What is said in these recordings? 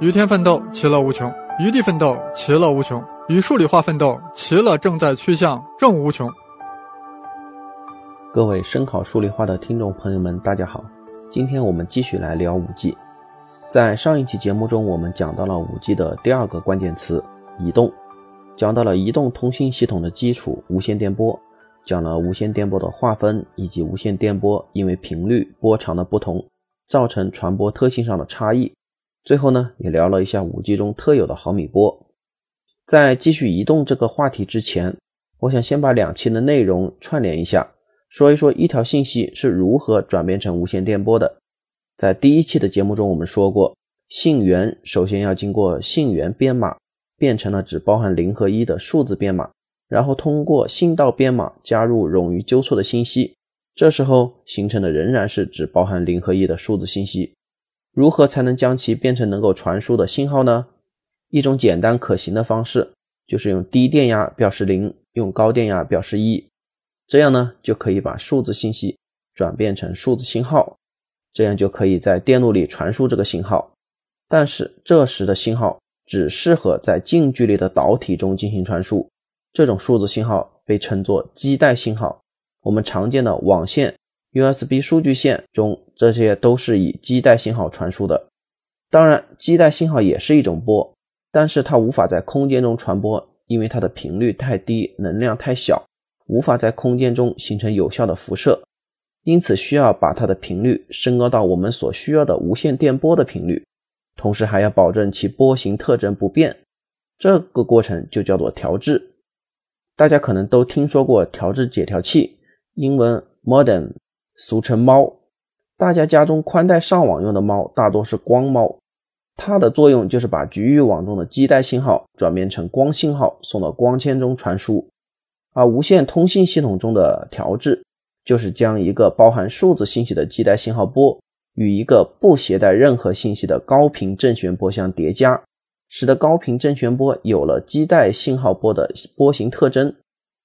与天奋斗，其乐无穷；与地奋斗，其乐无穷；与数理化奋斗，其乐正在趋向正无穷。各位声考数理化的听众朋友们，大家好！今天我们继续来聊五 G。在上一期节目中，我们讲到了五 G 的第二个关键词——移动，讲到了移动通信系统的基础——无线电波，讲了无线电波的划分以及无线电波因为频率、波长的不同，造成传播特性上的差异。最后呢，也聊了一下五 G 中特有的毫米波。在继续移动这个话题之前，我想先把两期的内容串联一下，说一说一条信息是如何转变成无线电波的。在第一期的节目中，我们说过，信源首先要经过信源编码，变成了只包含零和一的数字编码，然后通过信道编码加入冗余纠错的信息，这时候形成的仍然是只包含零和一的数字信息。如何才能将其变成能够传输的信号呢？一种简单可行的方式就是用低电压表示零，用高电压表示一，这样呢就可以把数字信息转变成数字信号，这样就可以在电路里传输这个信号。但是这时的信号只适合在近距离的导体中进行传输，这种数字信号被称作基带信号。我们常见的网线。USB 数据线中，这些都是以基带信号传输的。当然，基带信号也是一种波，但是它无法在空间中传播，因为它的频率太低，能量太小，无法在空间中形成有效的辐射。因此，需要把它的频率升高到我们所需要的无线电波的频率，同时还要保证其波形特征不变。这个过程就叫做调制。大家可能都听说过调制解调器，英文 modem。俗称猫，大家家中宽带上网用的猫大多是光猫，它的作用就是把局域网中的基带信号转变成光信号，送到光纤中传输。而无线通信系统中的调制，就是将一个包含数字信息的基带信号波与一个不携带任何信息的高频正弦波相叠加，使得高频正弦波有了基带信号波的波形特征，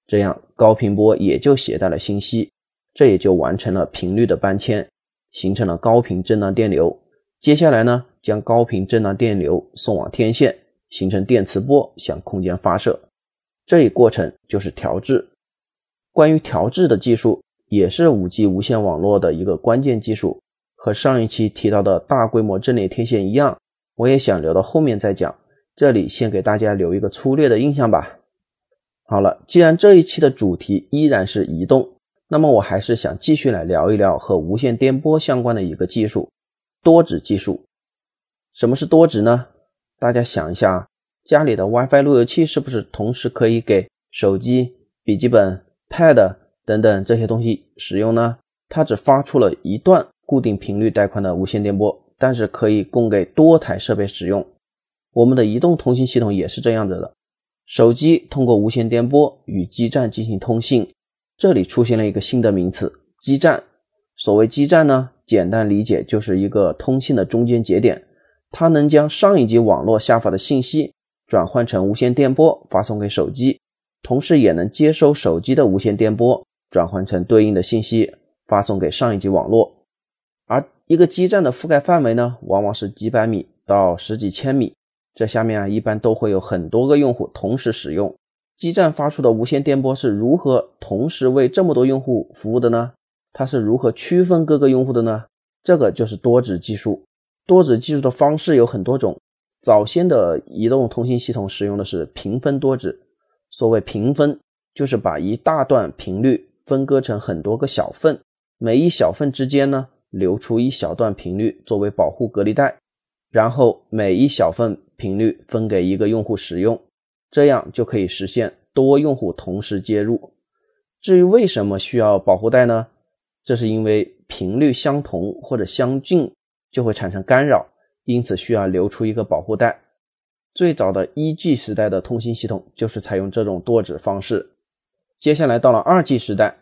这样高频波也就携带了信息。这也就完成了频率的搬迁，形成了高频震荡电流。接下来呢，将高频震荡电流送往天线，形成电磁波向空间发射。这一过程就是调制。关于调制的技术，也是 5G 无线网络的一个关键技术。和上一期提到的大规模阵列天线一样，我也想留到后面再讲。这里先给大家留一个粗略的印象吧。好了，既然这一期的主题依然是移动。那么我还是想继续来聊一聊和无线电波相关的一个技术——多指技术。什么是多指呢？大家想一下，家里的 WiFi 路由器是不是同时可以给手机、笔记本、Pad 等等这些东西使用呢？它只发出了一段固定频率带宽的无线电波，但是可以供给多台设备使用。我们的移动通信系统也是这样子的，手机通过无线电波与基站进行通信。这里出现了一个新的名词——基站。所谓基站呢，简单理解就是一个通信的中间节点，它能将上一级网络下发的信息转换成无线电波发送给手机，同时也能接收手机的无线电波转换成对应的信息发送给上一级网络。而一个基站的覆盖范围呢，往往是几百米到十几千米，这下面啊一般都会有很多个用户同时使用。基站发出的无线电波是如何同时为这么多用户服务的呢？它是如何区分各个用户的呢？这个就是多指技术。多指技术的方式有很多种。早先的移动通信系统使用的是平分多指。所谓平分，就是把一大段频率分割成很多个小份，每一小份之间呢留出一小段频率作为保护隔离带，然后每一小份频率分给一个用户使用。这样就可以实现多用户同时接入。至于为什么需要保护带呢？这是因为频率相同或者相近就会产生干扰，因此需要留出一个保护带。最早的一 G 时代的通信系统就是采用这种多指方式。接下来到了二 G 时代，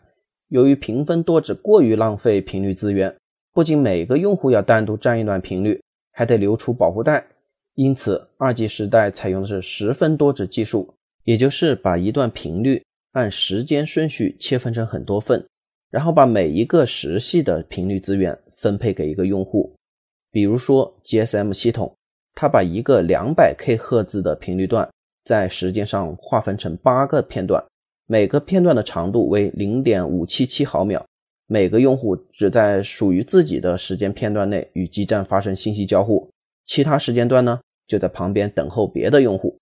由于平分多指过于浪费频率资源，不仅每个用户要单独占一段频率，还得留出保护带。因此，二 G 时代采用的是十分多指技术，也就是把一段频率按时间顺序切分成很多份，然后把每一个时系的频率资源分配给一个用户。比如说，GSM 系统它把一个两百 K 赫兹的频率段在时间上划分成八个片段，每个片段的长度为零点五七七毫秒。每个用户只在属于自己的时间片段内与基站发生信息交互，其他时间段呢就在旁边等候别的用户。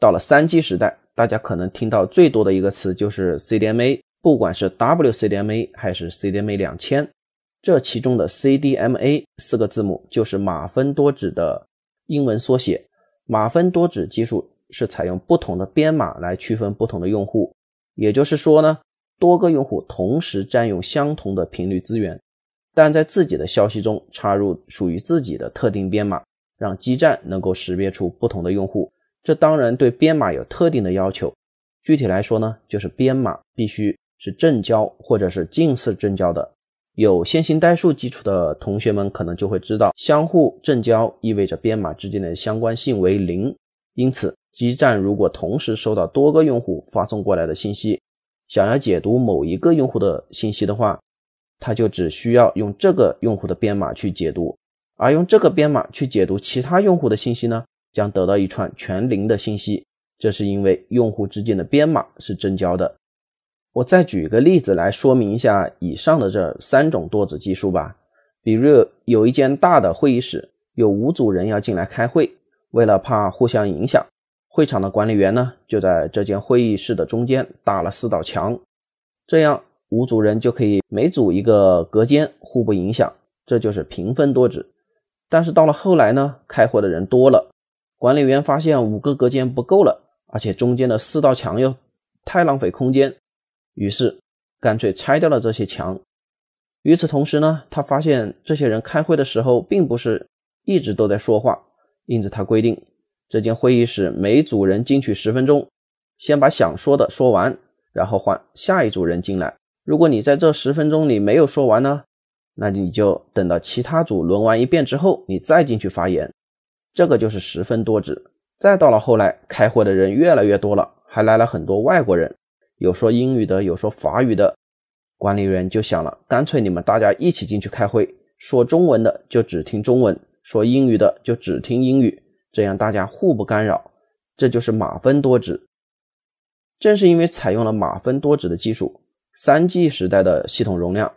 到了三 G 时代，大家可能听到最多的一个词就是 CDMA，不管是 WCDMA 还是 CDMA 两千，这其中的 CDMA 四个字母就是马分多指的英文缩写。马分多指技术是采用不同的编码来区分不同的用户，也就是说呢。多个用户同时占用相同的频率资源，但在自己的消息中插入属于自己的特定编码，让基站能够识别出不同的用户。这当然对编码有特定的要求。具体来说呢，就是编码必须是正交或者是近似正交的。有线性代数基础的同学们可能就会知道，相互正交意味着编码之间的相关性为零。因此，基站如果同时收到多个用户发送过来的信息，想要解读某一个用户的信息的话，它就只需要用这个用户的编码去解读，而用这个编码去解读其他用户的信息呢，将得到一串全零的信息。这是因为用户之间的编码是正交的。我再举个例子来说明一下以上的这三种多子技术吧。比如有一间大的会议室，有五组人要进来开会，为了怕互相影响。会场的管理员呢，就在这间会议室的中间搭了四道墙，这样五组人就可以每组一个隔间，互不影响，这就是平分多子。但是到了后来呢，开会的人多了，管理员发现五个隔间不够了，而且中间的四道墙又太浪费空间，于是干脆拆掉了这些墙。与此同时呢，他发现这些人开会的时候并不是一直都在说话，因此他规定。这间会议室每组人进去十分钟，先把想说的说完，然后换下一组人进来。如果你在这十分钟里没有说完呢，那你就等到其他组轮完一遍之后，你再进去发言。这个就是十分多指。再到了后来，开会的人越来越多了，还来了很多外国人，有说英语的，有说法语的。管理员就想了，干脆你们大家一起进去开会，说中文的就只听中文，说英语的就只听英语。这样大家互不干扰，这就是马分多指。正是因为采用了马分多指的技术，三 G 时代的系统容量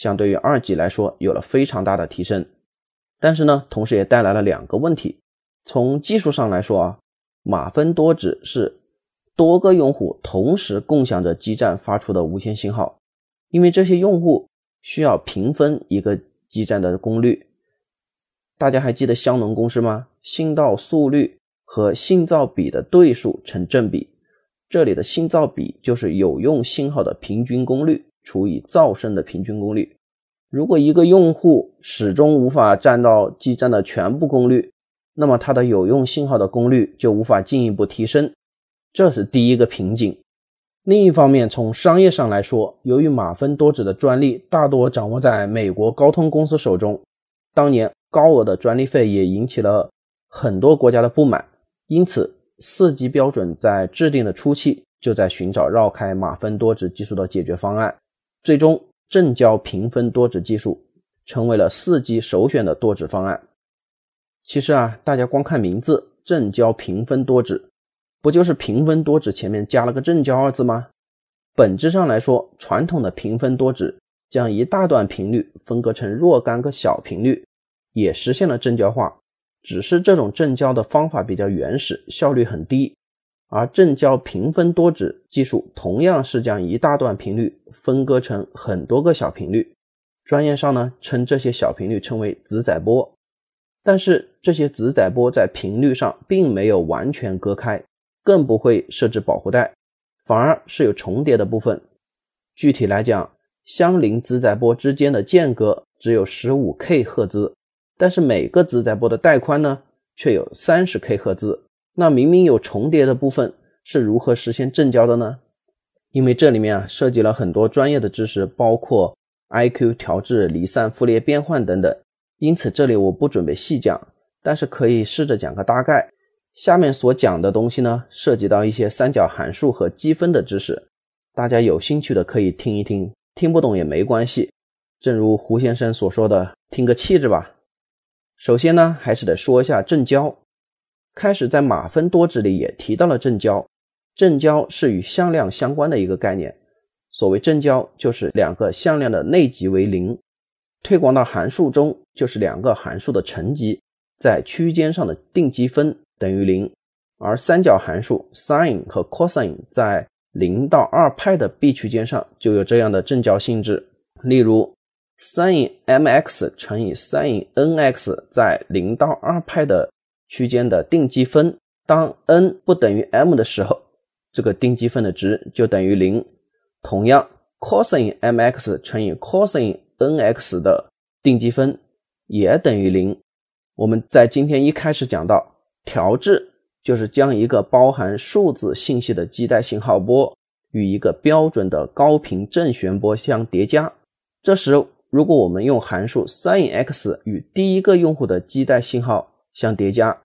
相对于二级来说有了非常大的提升。但是呢，同时也带来了两个问题。从技术上来说啊，马分多指是多个用户同时共享着基站发出的无线信号，因为这些用户需要平分一个基站的功率。大家还记得香农公式吗？信道速率和信噪比的对数成正比。这里的信噪比就是有用信号的平均功率除以噪声的平均功率。如果一个用户始终无法占到基站的全部功率，那么它的有用信号的功率就无法进一步提升，这是第一个瓶颈。另一方面，从商业上来说，由于马分多指的专利大多掌握在美国高通公司手中，当年。高额的专利费也引起了很多国家的不满，因此四 G 标准在制定的初期就在寻找绕开马分多指技术的解决方案，最终正交平分多指技术成为了四 G 首选的多指方案。其实啊，大家光看名字“正交平分多指”，不就是平分多指前面加了个正交二字吗？本质上来说，传统的平分多指将一大段频率分割成若干个小频率。也实现了正交化，只是这种正交的方法比较原始，效率很低。而正交平分多指技术同样是将一大段频率分割成很多个小频率，专业上呢称这些小频率称为子载波。但是这些子载波在频率上并没有完全割开，更不会设置保护带，反而是有重叠的部分。具体来讲，相邻子载波之间的间隔只有十五 K 赫兹。但是每个子载波的带宽呢，却有三十 K 赫兹。那明明有重叠的部分，是如何实现正交的呢？因为这里面啊涉及了很多专业的知识，包括 IQ 调制、离散、傅列变换等等。因此这里我不准备细讲，但是可以试着讲个大概。下面所讲的东西呢，涉及到一些三角函数和积分的知识，大家有兴趣的可以听一听，听不懂也没关系。正如胡先生所说的，听个气质吧。首先呢，还是得说一下正交。开始在马分多指里也提到了正交。正交是与向量相关的一个概念。所谓正交，就是两个向量的内积为零。推广到函数中，就是两个函数的乘积在区间上的定积分等于零。而三角函数 sin 和 cosine 在零到二派的 b 区间上就有这样的正交性质。例如，sin mx 乘以 sin nx 在零到二派的区间的定积分，当 n 不等于 m 的时候，这个定积分的值就等于零。同样，cosin MX 乘以 cosin nx 的定积分也等于零。我们在今天一开始讲到调制。就是将一个包含数字信息的基带信号波与一个标准的高频正弦波相叠加。这时，如果我们用函数 sinx 与第一个用户的基带信号相叠加，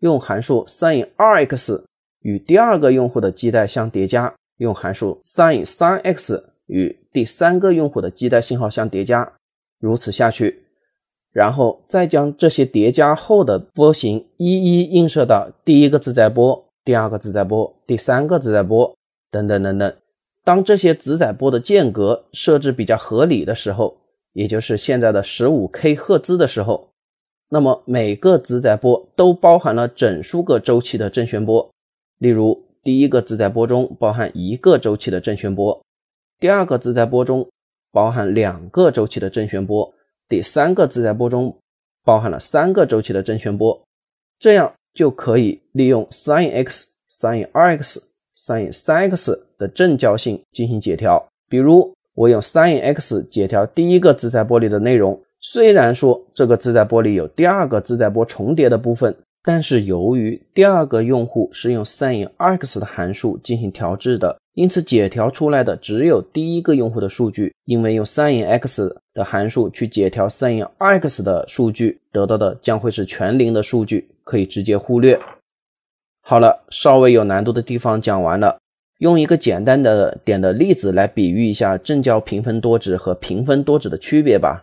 用函数 sin2x 与第二个用户的基带相叠加，用函数 sin3x 与第三个用户的基带信号相叠加，如此下去。然后再将这些叠加后的波形一一映射到第一个自在波、第二个自在波、第三个自在波等等等等。当这些子载波的间隔设置比较合理的时候，也就是现在的十五 K 赫兹的时候，那么每个子载波都包含了整数个周期的正弦波。例如，第一个子载波中包含一个周期的正弦波，第二个子载波中包含两个周期的正弦波。第三个自在波中包含了三个周期的正弦波，这样就可以利用 sinx、sin2x、sin3x 的正交性进行解调。比如，我用 sinx 解调第一个自在波里的内容，虽然说这个自在波里有第二个自在波重叠的部分，但是由于第二个用户是用 sin2x 的函数进行调制的。因此，解调出来的只有第一个用户的数据，因为用 sinx 的函数去解调 sin2x 的数据，得到的将会是全零的数据，可以直接忽略。好了，稍微有难度的地方讲完了，用一个简单的点的例子来比喻一下正交平分多值和平分多值的区别吧。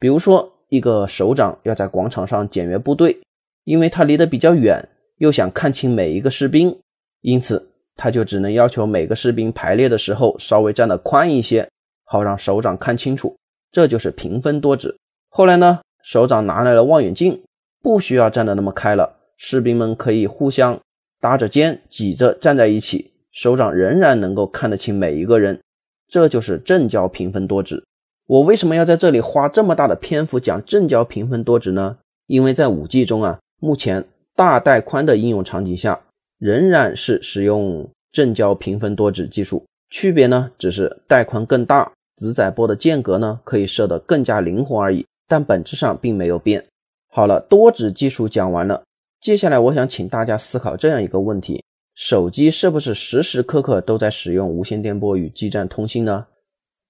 比如说，一个首长要在广场上检阅部队，因为他离得比较远，又想看清每一个士兵，因此。他就只能要求每个士兵排列的时候稍微站得宽一些，好让首长看清楚。这就是平分多指。后来呢，首长拿来了望远镜，不需要站得那么开了，士兵们可以互相搭着肩挤着站在一起，首长仍然能够看得清每一个人。这就是正交平分多指。我为什么要在这里花这么大的篇幅讲正交平分多值呢？因为在五 G 中啊，目前大带宽的应用场景下。仍然是使用正交平分多值技术，区别呢只是带宽更大，子载波的间隔呢可以设得更加灵活而已，但本质上并没有变。好了，多指技术讲完了，接下来我想请大家思考这样一个问题：手机是不是时时刻刻都在使用无线电波与基站通信呢？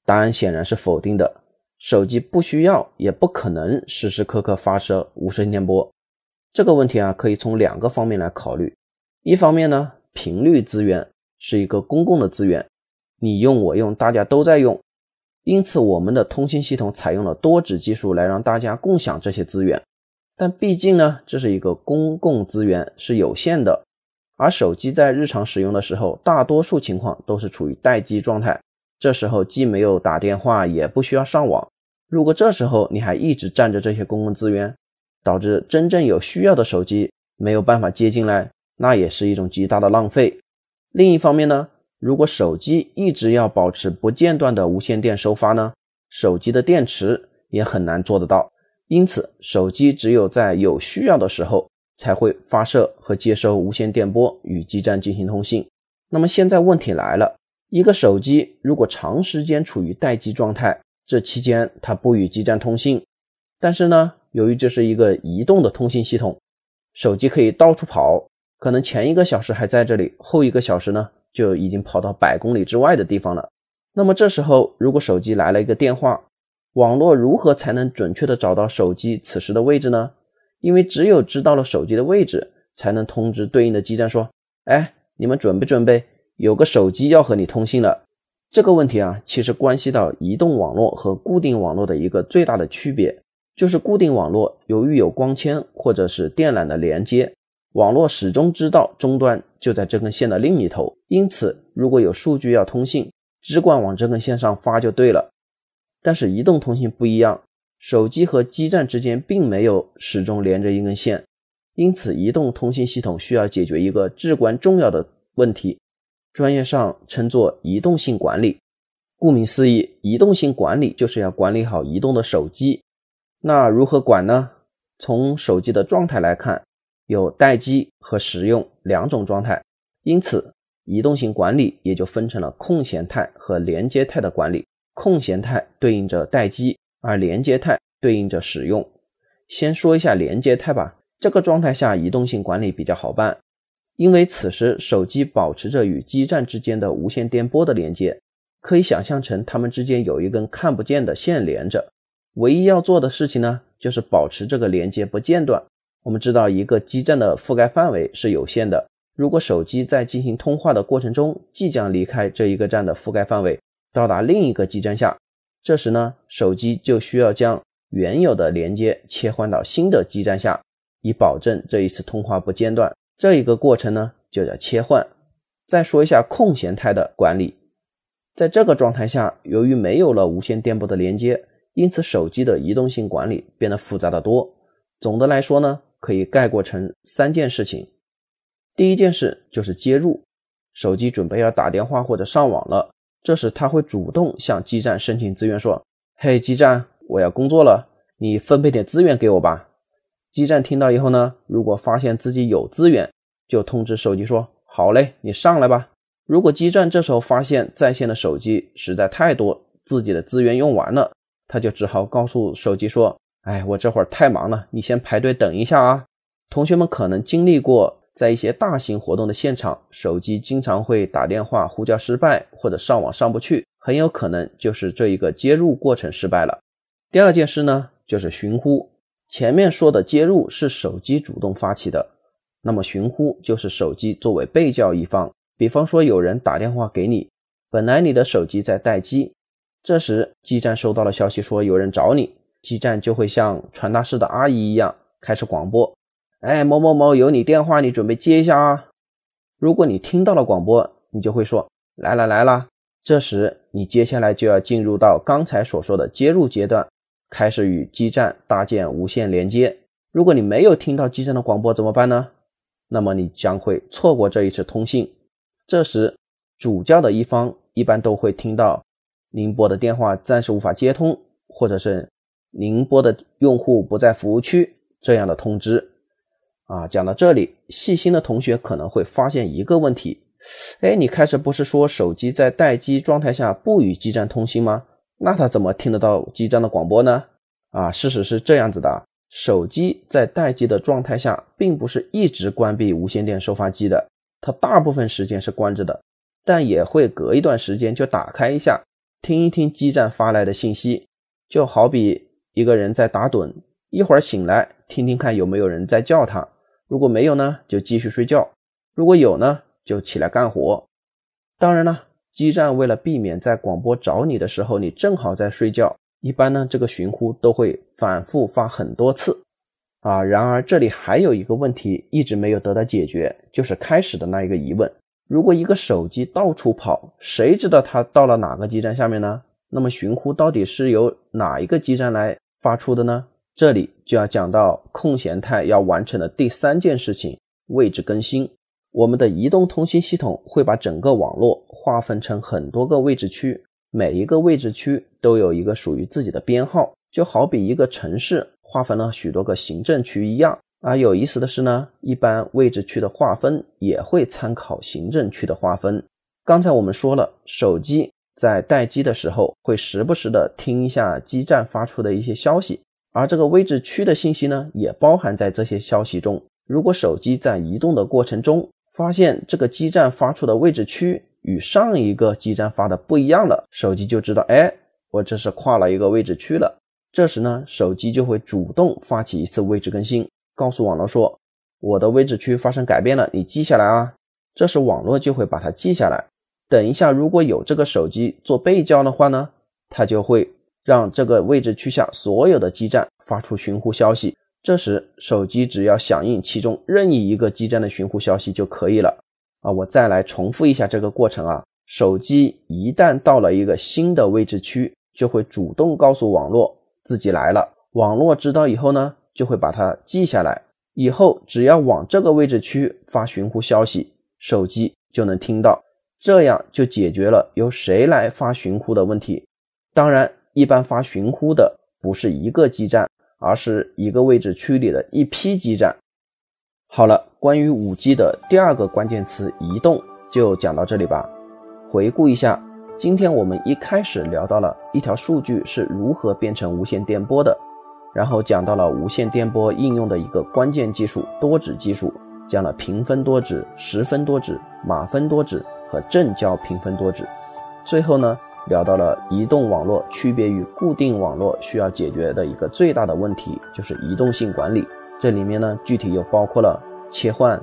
答案显然是否定的，手机不需要也不可能时时刻刻发射无线电波。这个问题啊，可以从两个方面来考虑。一方面呢，频率资源是一个公共的资源，你用我用，大家都在用，因此我们的通信系统采用了多指技术来让大家共享这些资源。但毕竟呢，这是一个公共资源，是有限的。而手机在日常使用的时候，大多数情况都是处于待机状态，这时候既没有打电话，也不需要上网。如果这时候你还一直占着这些公共资源，导致真正有需要的手机没有办法接进来。那也是一种极大的浪费。另一方面呢，如果手机一直要保持不间断的无线电收发呢，手机的电池也很难做得到。因此，手机只有在有需要的时候才会发射和接收无线电波与基站进行通信。那么现在问题来了，一个手机如果长时间处于待机状态，这期间它不与基站通信，但是呢，由于这是一个移动的通信系统，手机可以到处跑。可能前一个小时还在这里，后一个小时呢就已经跑到百公里之外的地方了。那么这时候，如果手机来了一个电话，网络如何才能准确的找到手机此时的位置呢？因为只有知道了手机的位置，才能通知对应的基站说：“哎，你们准备准备，有个手机要和你通信了。”这个问题啊，其实关系到移动网络和固定网络的一个最大的区别，就是固定网络由于有光纤或者是电缆的连接。网络始终知道终端就在这根线的另一头，因此如果有数据要通信，只管往这根线上发就对了。但是移动通信不一样，手机和基站之间并没有始终连着一根线，因此移动通信系统需要解决一个至关重要的问题，专业上称作移动性管理。顾名思义，移动性管理就是要管理好移动的手机。那如何管呢？从手机的状态来看，有待机和使用两种状态，因此移动性管理也就分成了空闲态和连接态的管理。空闲态对应着待机，而连接态对应着使用。先说一下连接态吧，这个状态下移动性管理比较好办，因为此时手机保持着与基站之间的无线电波的连接。可以想象成它们之间有一根看不见的线连着，唯一要做的事情呢，就是保持这个连接不间断。我们知道一个基站的覆盖范围是有限的，如果手机在进行通话的过程中即将离开这一个站的覆盖范围，到达另一个基站下，这时呢，手机就需要将原有的连接切换到新的基站下，以保证这一次通话不间断。这一个过程呢，就叫切换。再说一下空闲态的管理。在这个状态下，由于没有了无线电波的连接，因此手机的移动性管理变得复杂的多。总的来说呢，可以概括成三件事情。第一件事就是接入，手机准备要打电话或者上网了，这时它会主动向基站申请资源，说：“嘿，基站，我要工作了，你分配点资源给我吧。”基站听到以后呢，如果发现自己有资源，就通知手机说：“好嘞，你上来吧。”如果基站这时候发现在线的手机实在太多，自己的资源用完了，他就只好告诉手机说：“哎，我这会儿太忙了，你先排队等一下啊。”同学们可能经历过，在一些大型活动的现场，手机经常会打电话呼叫失败，或者上网上不去，很有可能就是这一个接入过程失败了。第二件事呢，就是寻呼。前面说的接入是手机主动发起的，那么寻呼就是手机作为被叫一方。比方说，有人打电话给你，本来你的手机在待机，这时基站收到了消息说有人找你，基站就会像传达室的阿姨一样开始广播：“哎，某某某有你电话，你准备接一下啊。”如果你听到了广播，你就会说：“来了来了。”这时你接下来就要进入到刚才所说的接入阶段，开始与基站搭建无线连接。如果你没有听到基站的广播怎么办呢？那么你将会错过这一次通信。这时，主叫的一方一般都会听到您拨的电话暂时无法接通，或者是您拨的用户不在服务区这样的通知。啊，讲到这里，细心的同学可能会发现一个问题：哎，你开始不是说手机在待机状态下不与基站通信吗？那他怎么听得到基站的广播呢？啊，事实是这样子的：手机在待机的状态下，并不是一直关闭无线电收发机的。它大部分时间是关着的，但也会隔一段时间就打开一下，听一听基站发来的信息。就好比一个人在打盹，一会儿醒来听听看有没有人在叫他，如果没有呢，就继续睡觉；如果有呢，就起来干活。当然了，基站为了避免在广播找你的时候你正好在睡觉，一般呢这个寻呼都会反复发很多次。啊，然而这里还有一个问题一直没有得到解决，就是开始的那一个疑问：如果一个手机到处跑，谁知道它到了哪个基站下面呢？那么寻呼到底是由哪一个基站来发出的呢？这里就要讲到空闲态要完成的第三件事情——位置更新。我们的移动通信系统会把整个网络划分成很多个位置区，每一个位置区都有一个属于自己的编号，就好比一个城市。划分了许多个行政区一样，而有意思的是呢，一般位置区的划分也会参考行政区的划分。刚才我们说了，手机在待机的时候会时不时的听一下基站发出的一些消息，而这个位置区的信息呢，也包含在这些消息中。如果手机在移动的过程中发现这个基站发出的位置区与上一个基站发的不一样了，手机就知道，哎，我这是跨了一个位置区了。这时呢，手机就会主动发起一次位置更新，告诉网络说：“我的位置区发生改变了，你记下来啊。”这时网络就会把它记下来。等一下，如果有这个手机做被叫的话呢，它就会让这个位置区下所有的基站发出寻呼消息，这时手机只要响应其中任意一个基站的寻呼消息就可以了。啊，我再来重复一下这个过程啊。手机一旦到了一个新的位置区，就会主动告诉网络自己来了。网络知道以后呢，就会把它记下来。以后只要往这个位置区发寻呼消息，手机就能听到。这样就解决了由谁来发寻呼的问题。当然，一般发寻呼的不是一个基站，而是一个位置区里的一批基站。好了，关于五 G 的第二个关键词“移动”就讲到这里吧。回顾一下，今天我们一开始聊到了一条数据是如何变成无线电波的，然后讲到了无线电波应用的一个关键技术——多指技术，讲了平分多指、十分多指、马分多指。和正交平分多指，最后呢聊到了移动网络区别于固定网络需要解决的一个最大的问题，就是移动性管理。这里面呢具体又包括了切换、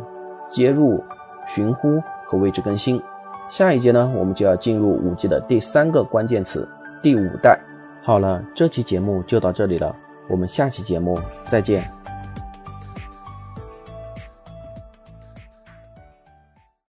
接入、寻呼和位置更新。下一节呢我们就要进入五 G 的第三个关键词——第五代。好了，这期节目就到这里了，我们下期节目再见。